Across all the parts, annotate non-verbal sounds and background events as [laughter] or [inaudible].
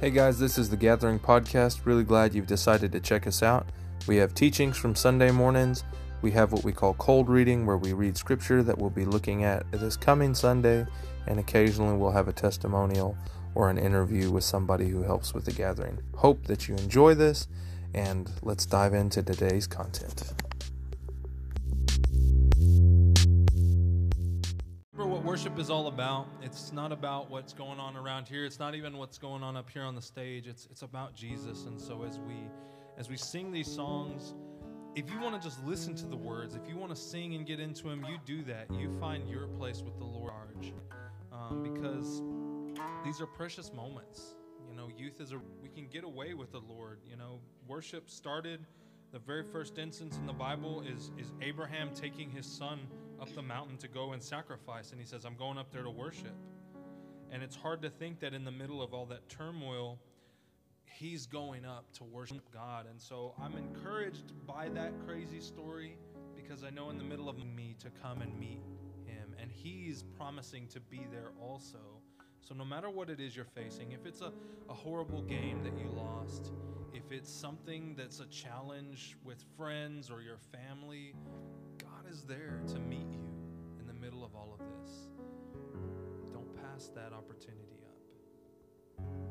Hey guys, this is the Gathering Podcast. Really glad you've decided to check us out. We have teachings from Sunday mornings. We have what we call cold reading, where we read scripture that we'll be looking at this coming Sunday, and occasionally we'll have a testimonial or an interview with somebody who helps with the gathering. Hope that you enjoy this, and let's dive into today's content. Worship is all about. It's not about what's going on around here. It's not even what's going on up here on the stage. It's it's about Jesus. And so as we as we sing these songs, if you want to just listen to the words, if you want to sing and get into them, you do that. You find your place with the Lord, um, because these are precious moments. You know, youth is a we can get away with the Lord. You know, worship started. The very first instance in the Bible is is Abraham taking his son up the mountain to go and sacrifice. And he says, I'm going up there to worship. And it's hard to think that in the middle of all that turmoil, he's going up to worship God. And so I'm encouraged by that crazy story because I know in the middle of me to come and meet him. And he's promising to be there also. So no matter what it is you're facing, if it's a, a horrible game that you lost, if it's something that's a challenge with friends or your family, is there to meet you in the middle of all of this. Don't pass that opportunity up.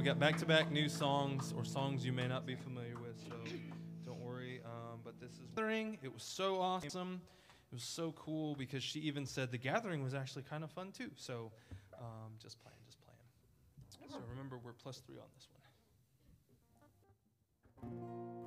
We got back-to-back new songs or songs you may not be familiar with. So don't worry. Um, but this is gathering. It was so awesome. It was so cool because she even said the gathering was actually kind of fun too. So um, just playing, just playing. So remember, we're plus three on this one.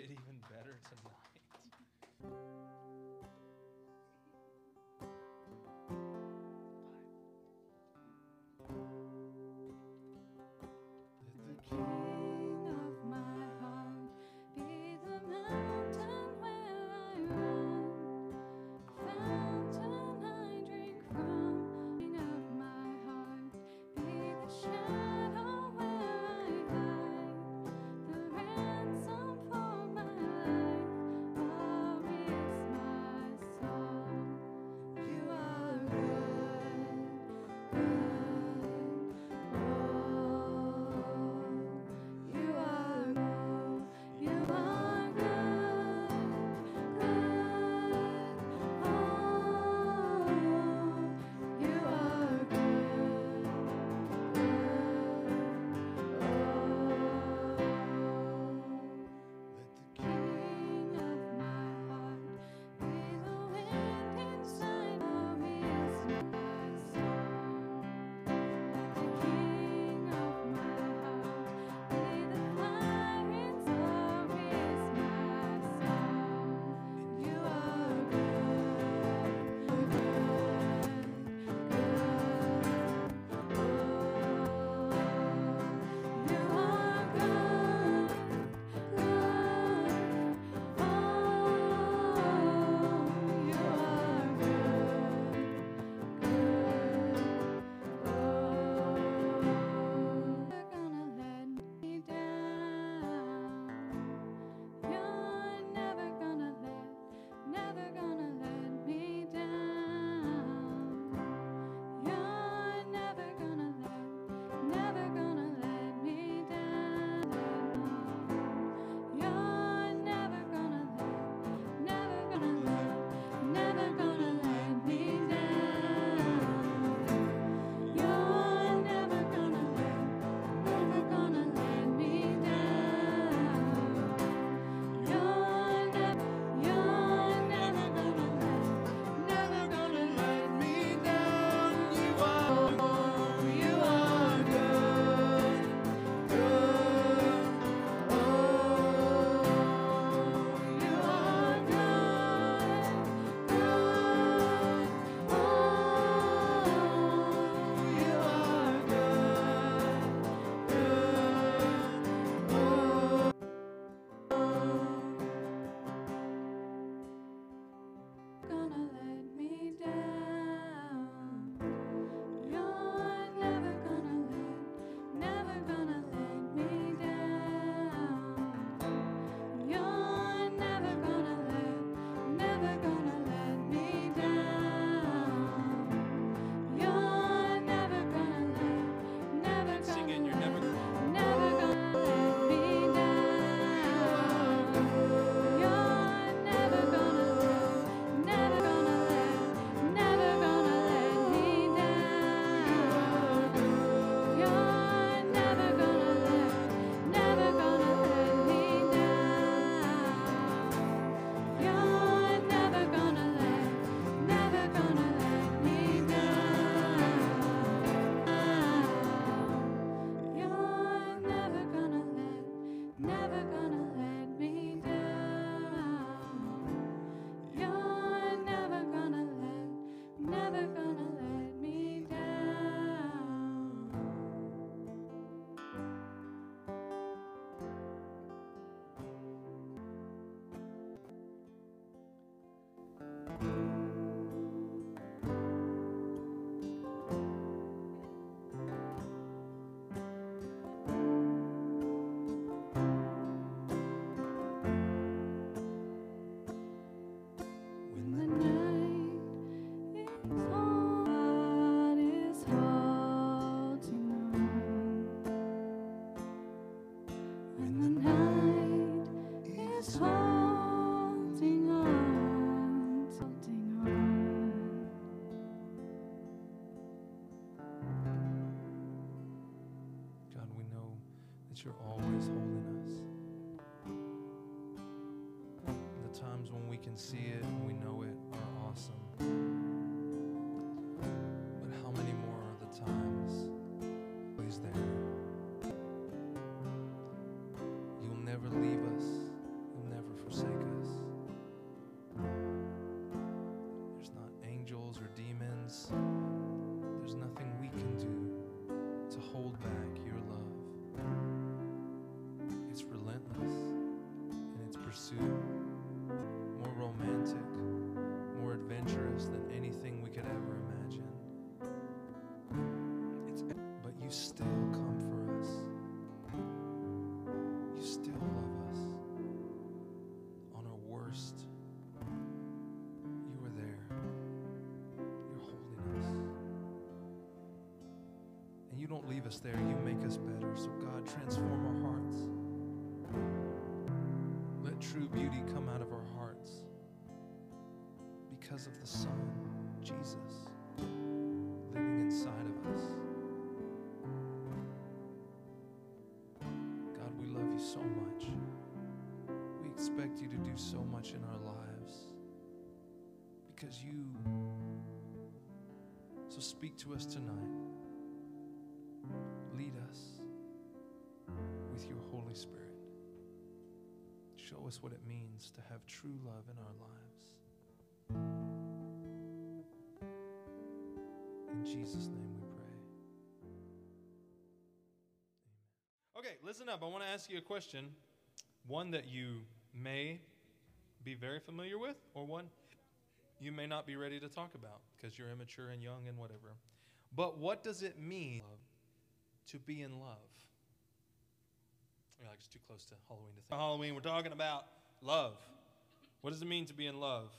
did even better tonight. Bye. times when we can see it and we know it are awesome. But how many more are the times He's there? You'll never leave. You still come for us. You still love us. On our worst, you are there. You're holding us. And you don't leave us there, you make us better. So, God, transform our hearts. Let true beauty come out of our hearts because of the Son, Jesus, you to do so much in our lives because you. So speak to us tonight. Lead us with your Holy Spirit. Show us what it means to have true love in our lives. In Jesus' name we pray. Amen. Okay, listen up. I want to ask you a question. One that you may be very familiar with, or one you may not be ready to talk about because you're immature and young and whatever. But what does it mean to be in love? You're like, it's too close to Halloween to think. Halloween, we're talking about love. What does it mean to be in love?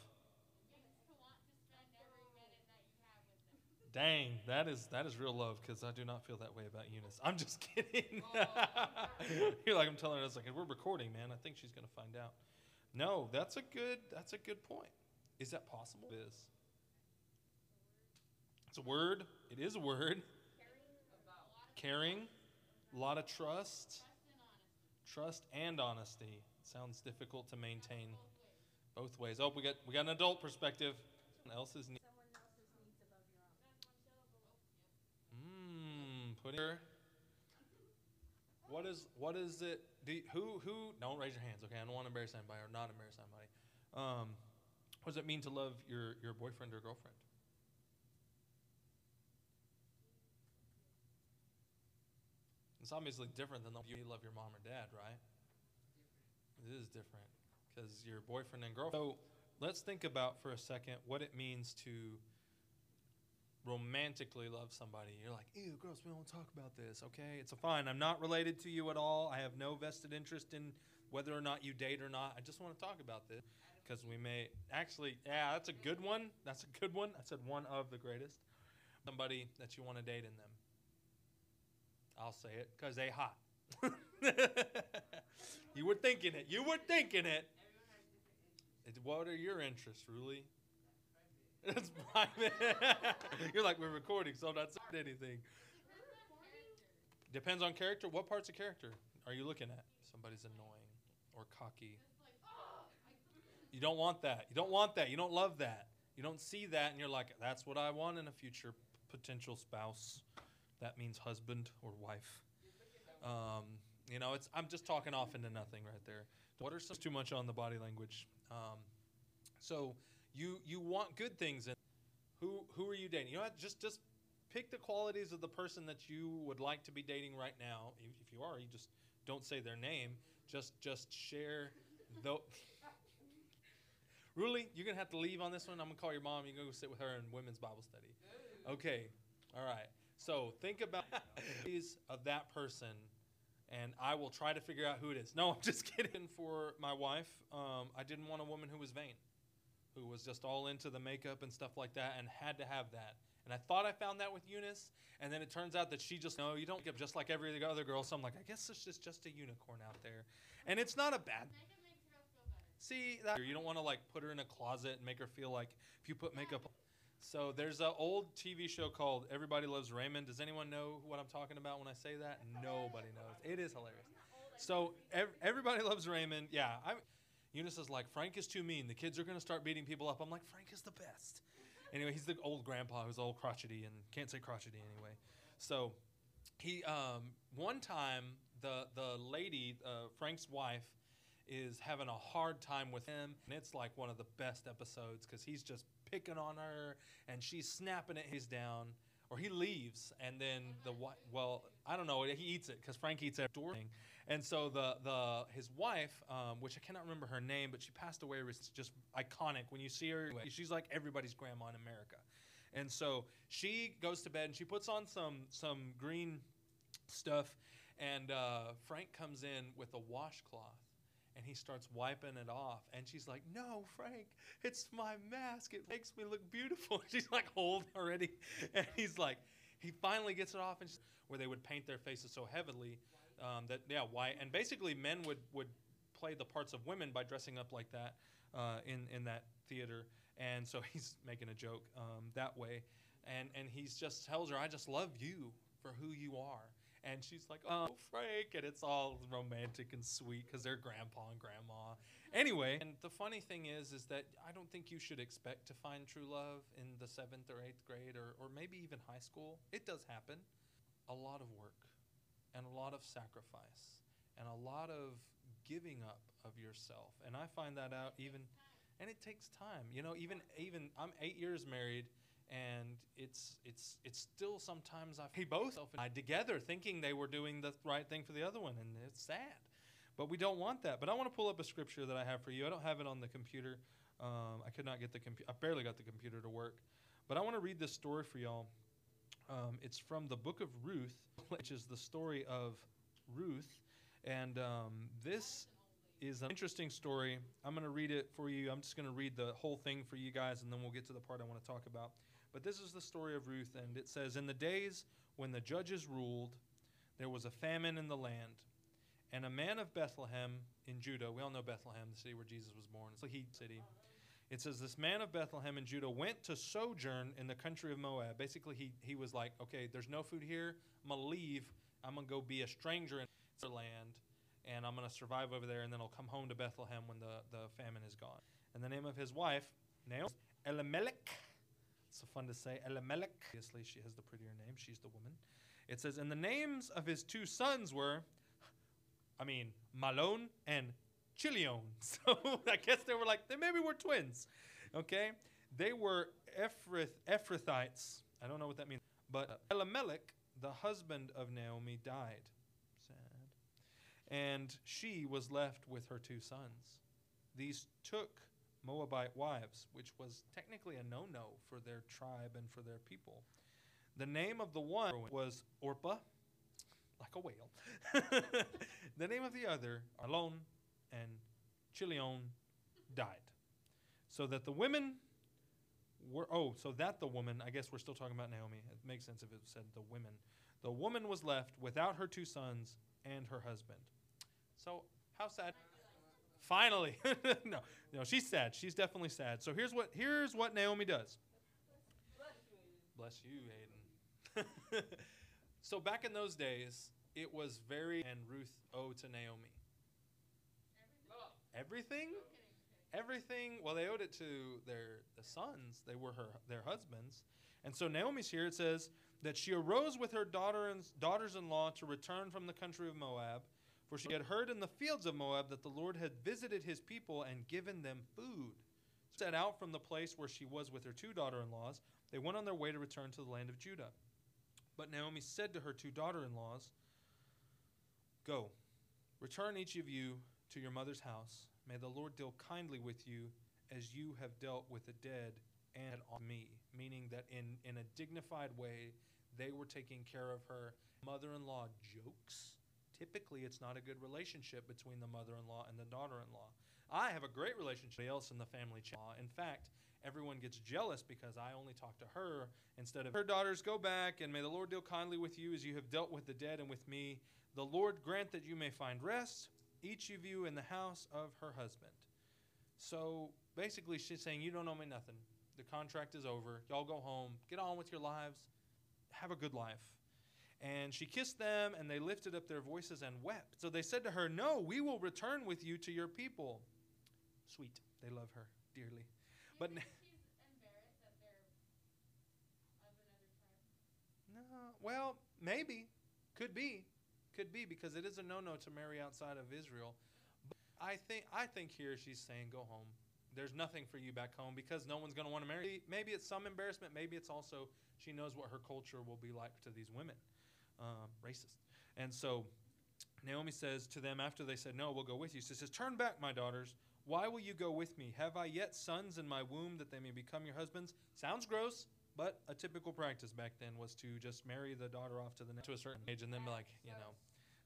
Dang, that is that is real love because I do not feel that way about Eunice. I'm just [laughs] kidding. [laughs] You're like I'm telling her. I was like, we're recording, man. I think she's gonna find out. No, that's a good that's a good point. Is that possible? It is. It's a word. It is a word. Caring, a lot of trust, trust and honesty. Sounds difficult to maintain both ways. Oh, we got we got an adult perspective. Someone else's need. Mmm, put her. What is what is it? Do you- who who? Don't raise your hands, okay? I don't want to embarrass anybody or not embarrass anybody. Um, what does it mean to love your your boyfriend or girlfriend? It's obviously different than the you love your mom or dad, right? It is different because your boyfriend and girlfriend. So let's think about for a second what it means to romantically love somebody. You're like, ew, gross, we don't talk about this, okay? It's a fine. I'm not related to you at all. I have no vested interest in whether or not you date or not. I just want to talk about this because we may actually, yeah, that's a good one. That's a good one. I said one of the greatest. Somebody that you want to date in them. I'll say it because they hot. [laughs] you were thinking it. You were thinking it. It- What are your interests, really? It's private. [laughs] You're like, we're recording, so I'm not saying anything. Depends on character. What parts of character are you looking at? Somebody's annoying or cocky. You don't want that. You don't want that. You don't love that. You don't see that, and you're like, that's what I want in a future potential spouse. That means husband or wife. Um, you know, it's. I'm just talking off into nothing right there. What are some too much on the body language? Um, so you you want good things and who who are you dating? You know what? Just just pick the qualities of the person that you would like to be dating right now. If, if you are, you just don't say their name. Just just share though. [laughs] Really, you're gonna have to leave on this one. I'm gonna call your mom. You can go sit with her in women's Bible study. Okay, all right. So think about [laughs] these of that person, and I will try to figure out who it is. No, I'm just [laughs] kidding. For my wife, um, I didn't want a woman who was vain who was just all into the makeup and stuff like that and had to have that. And I thought I found that with Eunice, and then it turns out that she just no, you don't up just like every other girl. So I'm like, I guess it's just just a unicorn out there, and it's not a bad. See that you don't want to like put her in a closet and make her feel like if you put makeup. On. So there's an old TV show called Everybody Loves Raymond. Does anyone know what I'm talking about when I say that? Nobody knows. It is hilarious. So ev- everybody loves Raymond. Yeah, I. Eunice is like Frank is too mean. The kids are gonna start beating people up. I'm like Frank is the best. Anyway, he's the old grandpa who's all crotchety and can't say crotchety anyway. So he um, one time the the lady uh, Frank's wife is having a hard time with him, and it's like one of the best episodes because he's just picking on her and she's snapping at his down. Or he leaves, and then the well, I don't know. He eats it because Frank eats everything, and so the the his wife, um, which I cannot remember her name, but she passed away. It's just iconic when you see her. She's like everybody's grandma in America, and so she goes to bed and she puts on some some green stuff. And uh, Frank comes in with a washcloth and he starts wiping it off. And she's like, No, Frank, it's my mask. It makes me look beautiful. [laughs] She's like, Hold already. [laughs] And he's like, He finally gets it off, and where they would paint their faces so heavily um, that, yeah, white. And basically, men would, would play the parts of women by dressing up like that uh, in, in that theater. And so [laughs] he's making a joke um, that way. And, and he just tells her, I just love you for who you are. And she's like, oh, Frank. And it's all romantic and sweet because they're grandpa and grandma. Anyway, and the funny thing is, is that I don't think you should expect to find true love in the seventh or eighth grade or, or maybe even high school. It does happen. A lot of work and a lot of sacrifice and a lot of giving up of yourself. And I find that out even, and it takes time. You know, even even I'm eight years married, and it's it's it's still sometimes I we both died together thinking they were doing the right thing for the other one, and it's sad. But we don't want that. But I want to pull up a scripture that I have for you. I don't have it on the computer. Um, I could not get the computer. I barely got the computer to work. But I want to read this story for y'all. Um, it's from the book of Ruth, which is the story of Ruth. And um, this is an interesting story. I'm going to read it for you. I'm just going to read the whole thing for you guys, and then we'll get to the part I want to talk about. But this is the story of Ruth, and it says In the days when the judges ruled, there was a famine in the land. And a man of Bethlehem in Judah, we all know Bethlehem, the city where Jesus was born, it's a heat city. It says, This man of Bethlehem in Judah went to sojourn in the country of Moab. Basically, he, he was like, Okay, there's no food here. I'm going to leave. I'm going to go be a stranger in their land, and I'm going to survive over there, and then I'll come home to Bethlehem when the, the famine is gone. And the name of his wife, Naomi, Elimelech. So fun to say. Elimelech. Obviously, she has the prettier name. She's the woman. It says, And the names of his two sons were, I mean, Mahlon and Chilion. [laughs] So I guess they were like, they maybe were twins. Okay? They were Ephrath, Ephrathites. I don't know what that means. But Elimelech, the husband of Naomi, died. Sad. And she was left with her two sons. These took Moabite wives, which was technically a no no for their tribe and for their people. The name of the one was Orpah, like a whale. [laughs] the name of the other, Arlon and Chilion, died. So that the women were, oh, so that the woman, I guess we're still talking about Naomi. It makes sense if it said the women. The woman was left without her two sons and her husband. So, how sad. Finally. [laughs] no, no, she's sad. She's definitely sad. So here's what here's what Naomi does. Bless you, Aiden. [laughs] so back in those days, it was very and Ruth owed to Naomi. Everything? Everything. Well, they owed it to their the sons. They were her their husbands. And so Naomi's here. It says that she arose with her daughter and daughters-in-law to return from the country of Moab, for she had heard in the fields of Moab that the Lord had visited his people and given them food. Set out from the place where she was with her two daughter-in-laws, they went on their way to return to the land of Judah. But Naomi said to her two daughter-in-laws, "Go, return each of you to your mother's house. May the Lord deal kindly with you as you have dealt with the dead and on me. Meaning that in, in a dignified way, they were taking care of her. Mother in law jokes. Typically, it's not a good relationship between the mother in law and the daughter in law. I have a great relationship with else in the family law. In fact, everyone gets jealous because I only talk to her instead of her daughters go back and may the Lord deal kindly with you as you have dealt with the dead and with me. The Lord grant that you may find rest, each of you in the house of her husband. So basically, she's saying, You don't owe me nothing. The contract is over. Y'all go home. Get on with your lives. Have a good life. And she kissed them, and they lifted up their voices and wept. So they said to her, No, we will return with you to your people. Sweet. They love her dearly. But she's embarrassed that they're of another tribe. no, well, maybe. Could be. Could be because it is a no-no to marry outside of Israel. But I think I think here she's saying go home. There's nothing for you back home because no one's going to want to marry. Maybe it's some embarrassment. Maybe it's also she knows what her culture will be like to these women. Um, racist. And so Naomi says to them after they said, No, we'll go with you. She says, Turn back, my daughters. Why will you go with me? Have I yet sons in my womb that they may become your husbands? Sounds gross. But a typical practice back then was to just marry the daughter off to the next to a certain age and then be like, you know.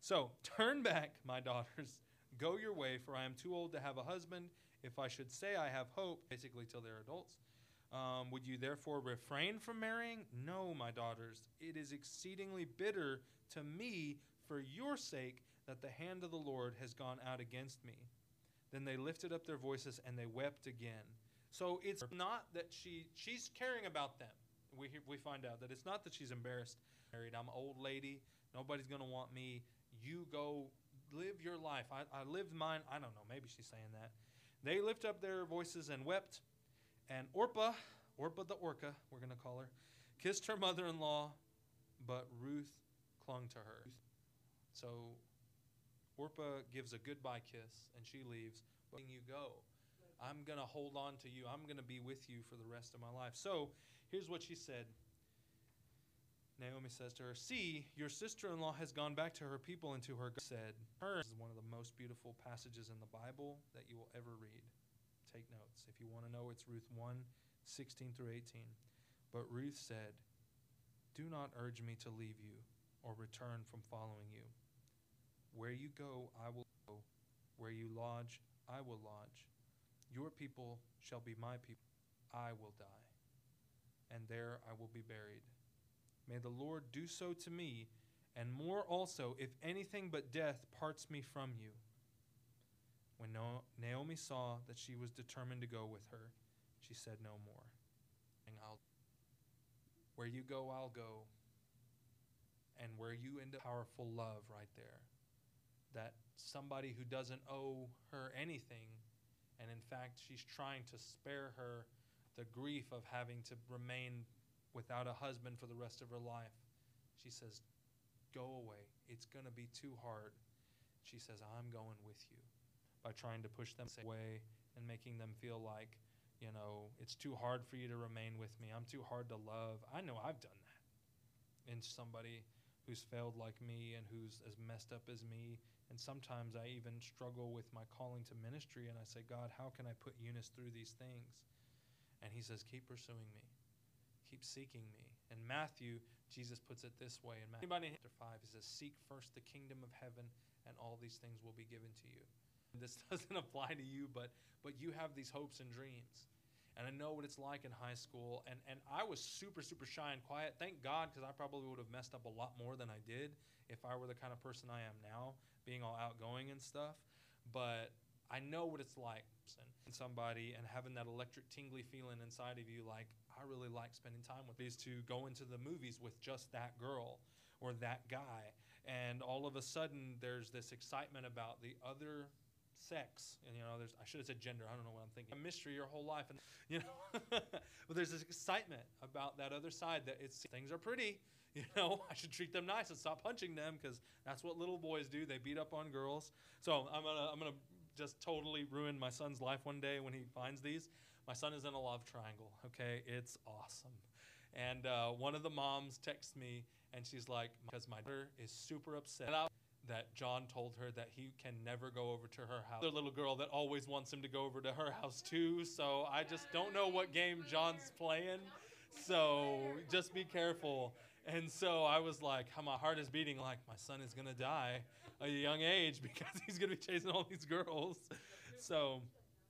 So turn back, my daughters, go your way, for I am too old to have a husband. If I should say I have hope, basically till they're adults, um, would you therefore refrain from marrying? No, my daughters. It is exceedingly bitter to me for your sake that the hand of the Lord has gone out against me. Then they lifted up their voices and they wept again. So it's not that she she's caring about them. We we find out that it's not that she's embarrassed. Married, I'm an old lady. Nobody's gonna want me. You go live your life. I, I lived mine. I don't know. Maybe she's saying that. They lift up their voices and wept. And Orpah, Orpah the Orca, we're gonna call her, kissed her mother-in-law, but Ruth clung to her. So Orpah gives a goodbye kiss and she leaves. But you go. I'm going to hold on to you. I'm going to be with you for the rest of my life. So here's what she said Naomi says to her, See, your sister in law has gone back to her people and to her God said, Her is one of the most beautiful passages in the Bible that you will ever read. Take notes. If you want to know, it's Ruth 1 16 through 18. But Ruth said, Do not urge me to leave you or return from following you. Where you go, I will go. Where you lodge, I will lodge. Your people shall be my people. I will die, and there I will be buried. May the Lord do so to me, and more also, if anything but death parts me from you. When Naomi saw that she was determined to go with her, she said no more. I'll, where you go, I'll go. And where you end up, powerful love right there. That somebody who doesn't owe her anything, and in fact, she's trying to spare her the grief of having to remain without a husband for the rest of her life. She says, Go away. It's going to be too hard. She says, I'm going with you. By trying to push them away and making them feel like, you know, it's too hard for you to remain with me. I'm too hard to love. I know I've done that. In somebody who's failed like me and who's as messed up as me. And sometimes I even struggle with my calling to ministry and I say, God, how can I put Eunice through these things? And he says, Keep pursuing me keep seeking me. And Matthew, Jesus puts it this way in Matthew chapter 5, he says, Seek first the kingdom of heaven, and all these things will be given to you. This [laughs] doesn't apply to you, but but you have these hopes and dreams. And I know what it's like in high school. And, and I was super, super shy and quiet. Thank God, because I probably would have messed up a lot more than I did if I were the kind of person I am now, being all outgoing and stuff. But I know what it's like. And somebody and having that electric tingly feeling inside of you like I really like spending time with is to go into the movies with just that girl or that guy and all of a sudden there's this excitement about the other sex and you know there's I should have said gender I don't know what I'm thinking a mystery your whole life and [laughs] you know [laughs] but there's this excitement about that other side that it's things are pretty [laughs] you know I should treat them nice and stop punching them because that's what little boys do they beat up on girls so I'm gonna I'm gonna just totally ruin my son's life one day when he finds these. My son is in a love triangle, okay? It's awesome. And uh, one of the moms texts me, and she's like, because my daughter is super upset that John told her that he can never go over to her house. The little girl that always wants him to go over to her house too. So I just don't know what game John's playing. So just be careful. And so I was like, how my heart is beating like my son is going to die at a young age [laughs] because he's going to be chasing all these girls. So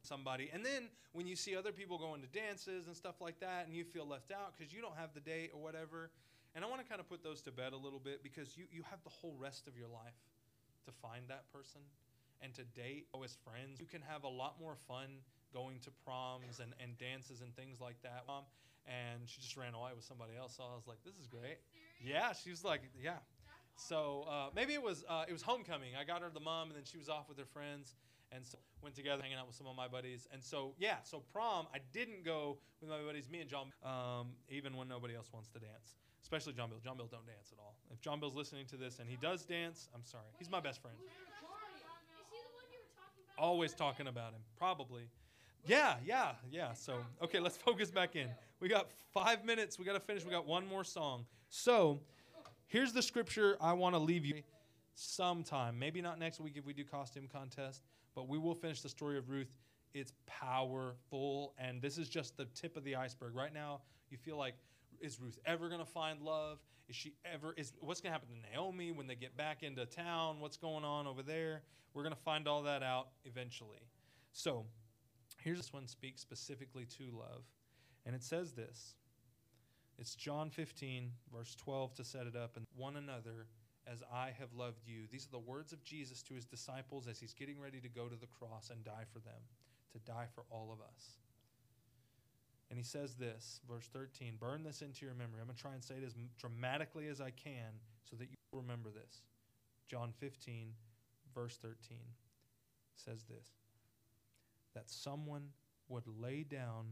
somebody. And then when you see other people going to dances and stuff like that and you feel left out because you don't have the date or whatever. And I want to kind of put those to bed a little bit because you, you have the whole rest of your life to find that person and to date as friends. You can have a lot more fun going to proms and, and dances and things like that. Um, and she just ran away with somebody else. So I was like, this is great. Yeah, she was like, yeah. So uh, maybe it was uh, it was homecoming. I got her the mom, and then she was off with her friends, and so went together hanging out with some of my buddies. And so yeah, so prom I didn't go with my buddies. Me and John, um, even when nobody else wants to dance, especially John Bill. John Bill don't dance at all. If John Bill's listening to this and he does dance, I'm sorry. He's my best friend. Always talking about him, probably. Yeah, yeah, yeah. So, okay, let's focus back in. We got five minutes. We got to finish. We got one more song. So, here's the scripture I want to leave you sometime. Maybe not next week if we do costume contest, but we will finish the story of Ruth. It's powerful, and this is just the tip of the iceberg. Right now, you feel like is Ruth ever going to find love? Is she ever is what's going to happen to Naomi when they get back into town? What's going on over there? We're going to find all that out eventually. So, here's this one speaks specifically to love. And it says this. It's John 15 verse 12 to set it up and one another as I have loved you. These are the words of Jesus to his disciples as he's getting ready to go to the cross and die for them, to die for all of us. And he says this, verse 13 Burn this into your memory. I'm going to try and say it as dramatically as I can so that you remember this. John 15, verse 13 says this that someone would lay down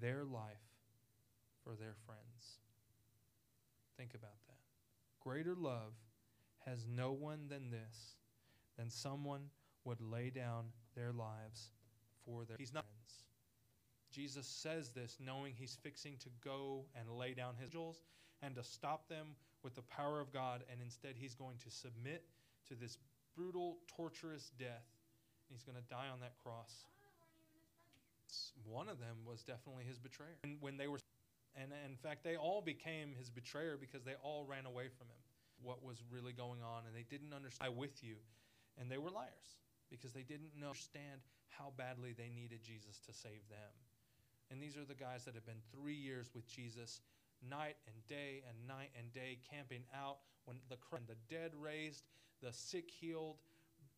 their life for their friends. Think about that. Greater love has no one than this, than someone would lay down their lives for their friends. Jesus says this knowing he's fixing to go and lay down his angels and to stop them with the power of God, and instead he's going to submit to this brutal, torturous death. And he's going to die on that cross. One of them was definitely his betrayer. And when they were, and in fact, they all became his betrayer because they all ran away from him. What was really going on, and they didn't understand I with you, and they were liars because they didn't understand how badly they needed Jesus to save them. And these are the guys that have been three years with Jesus, night and day and night and day, camping out when the the dead raised, the sick healed,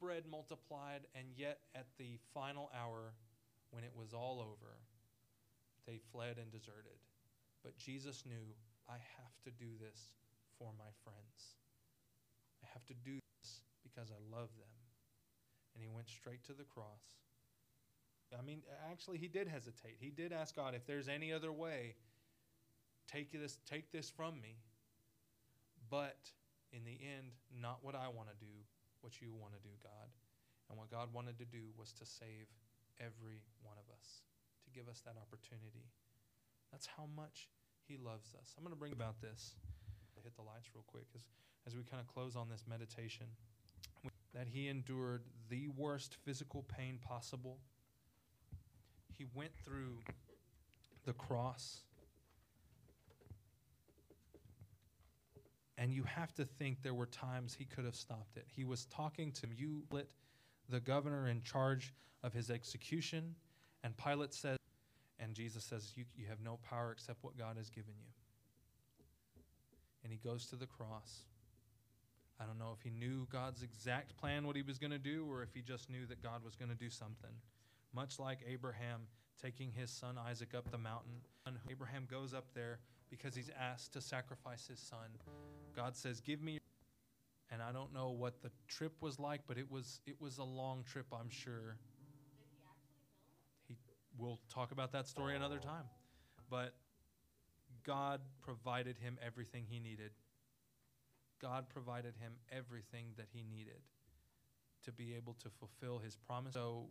bread multiplied, and yet at the final hour, when it was all over, they fled and deserted. But Jesus knew, I have to do this for my friends. I have to do this because I love them. And he went straight to the cross. I mean, actually, he did hesitate. He did ask God, if there's any other way, take this, take this from me. But in the end, not what I want to do, what you want to do, God. And what God wanted to do was to save every one of us, to give us that opportunity. That's how much He loves us. I'm going to bring about this. Hit the lights real quick as, as we kind of close on this meditation. That He endured the worst physical pain possible. He went through the cross. And you have to think there were times he could have stopped it. He was talking to Pilate, the governor in charge of his execution, and Pilate says, and Jesus says, you, you have no power except what God has given you. And he goes to the cross. I don't know if he knew God's exact plan, what he was going to do, or if he just knew that God was going to do something. Much like Abraham taking his son Isaac up the mountain. Abraham goes up there because he's asked to sacrifice his son. God says, "Give me." And I don't know what the trip was like, but it was it was a long trip, I'm sure. He we'll talk about that story another time. But God provided him everything he needed. God provided him everything that he needed to be able to fulfill his promise. So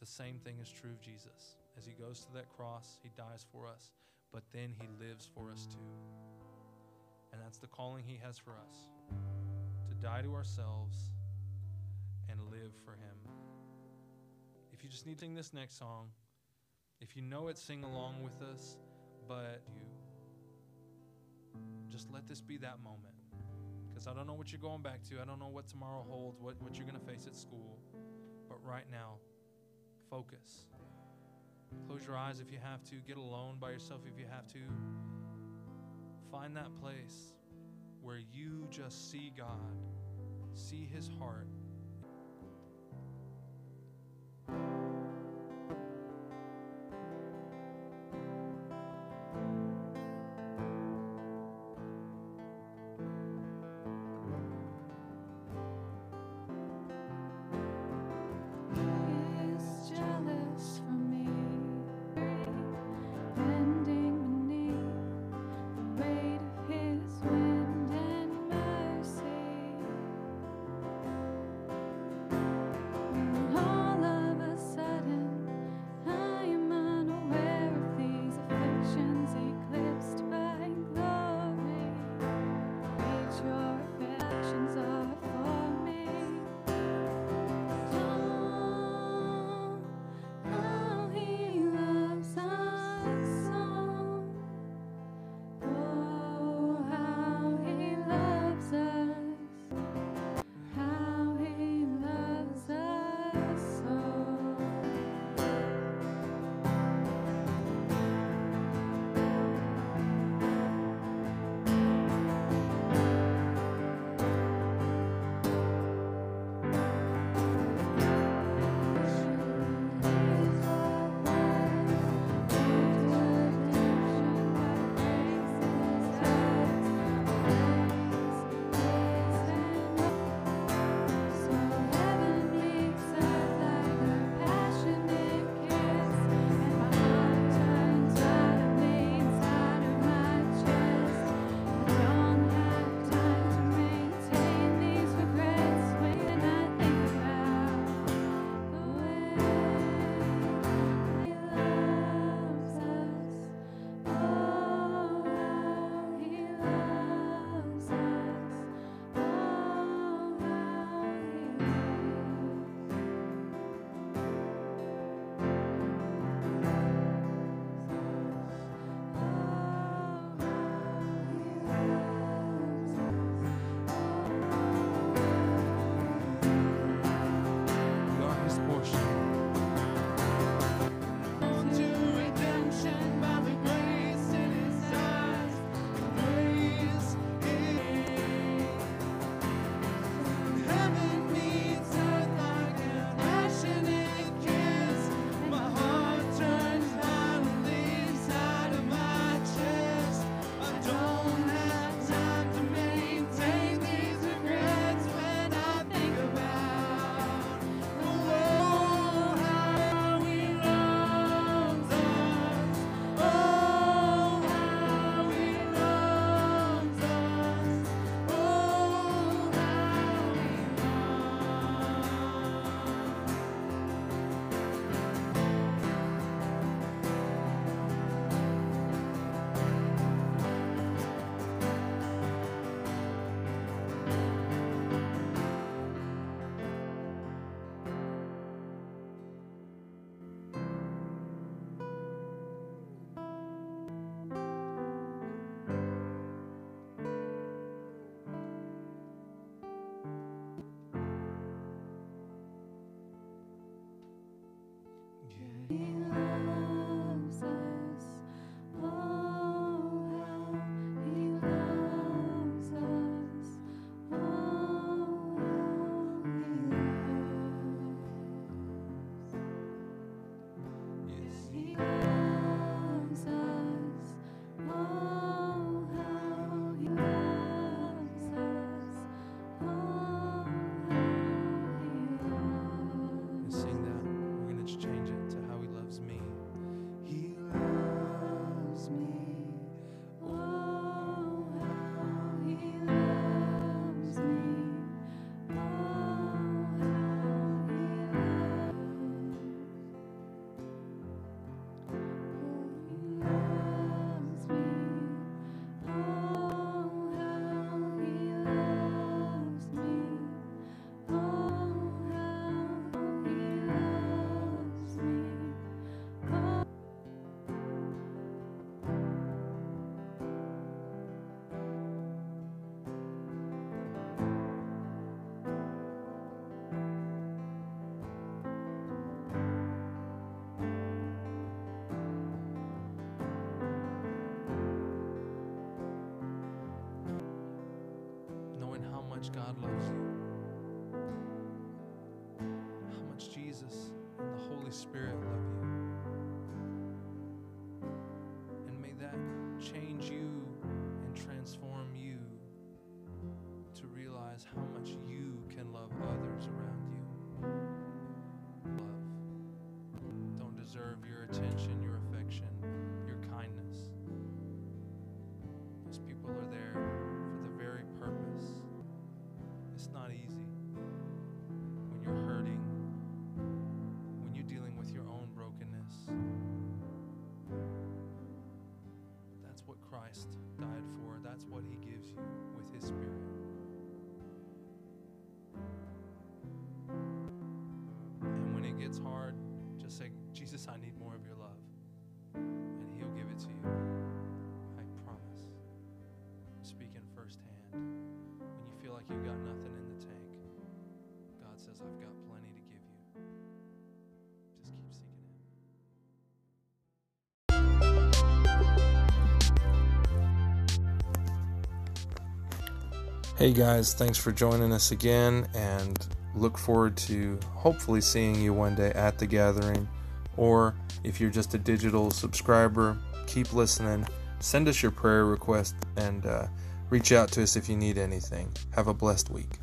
the same thing is true of Jesus. As he goes to that cross, he dies for us, but then he lives for us too. And that's the calling he has for us to die to ourselves and live for him. If you just need to sing this next song, if you know it, sing along with us, but you just let this be that moment. Because I don't know what you're going back to. I don't know what tomorrow holds, what, what you're going to face at school. But right now, focus. Close your eyes if you have to. Get alone by yourself if you have to. Find that place where you just see God, see His heart. God loves. you, I need more of your love. And He'll give it to you. I promise. Speaking firsthand. When you feel like you've got nothing in the tank, God says, I've got plenty to give you. Just keep seeking. Hey guys, thanks for joining us again and look forward to hopefully seeing you one day at the gathering. Or if you're just a digital subscriber, keep listening. Send us your prayer request and uh, reach out to us if you need anything. Have a blessed week.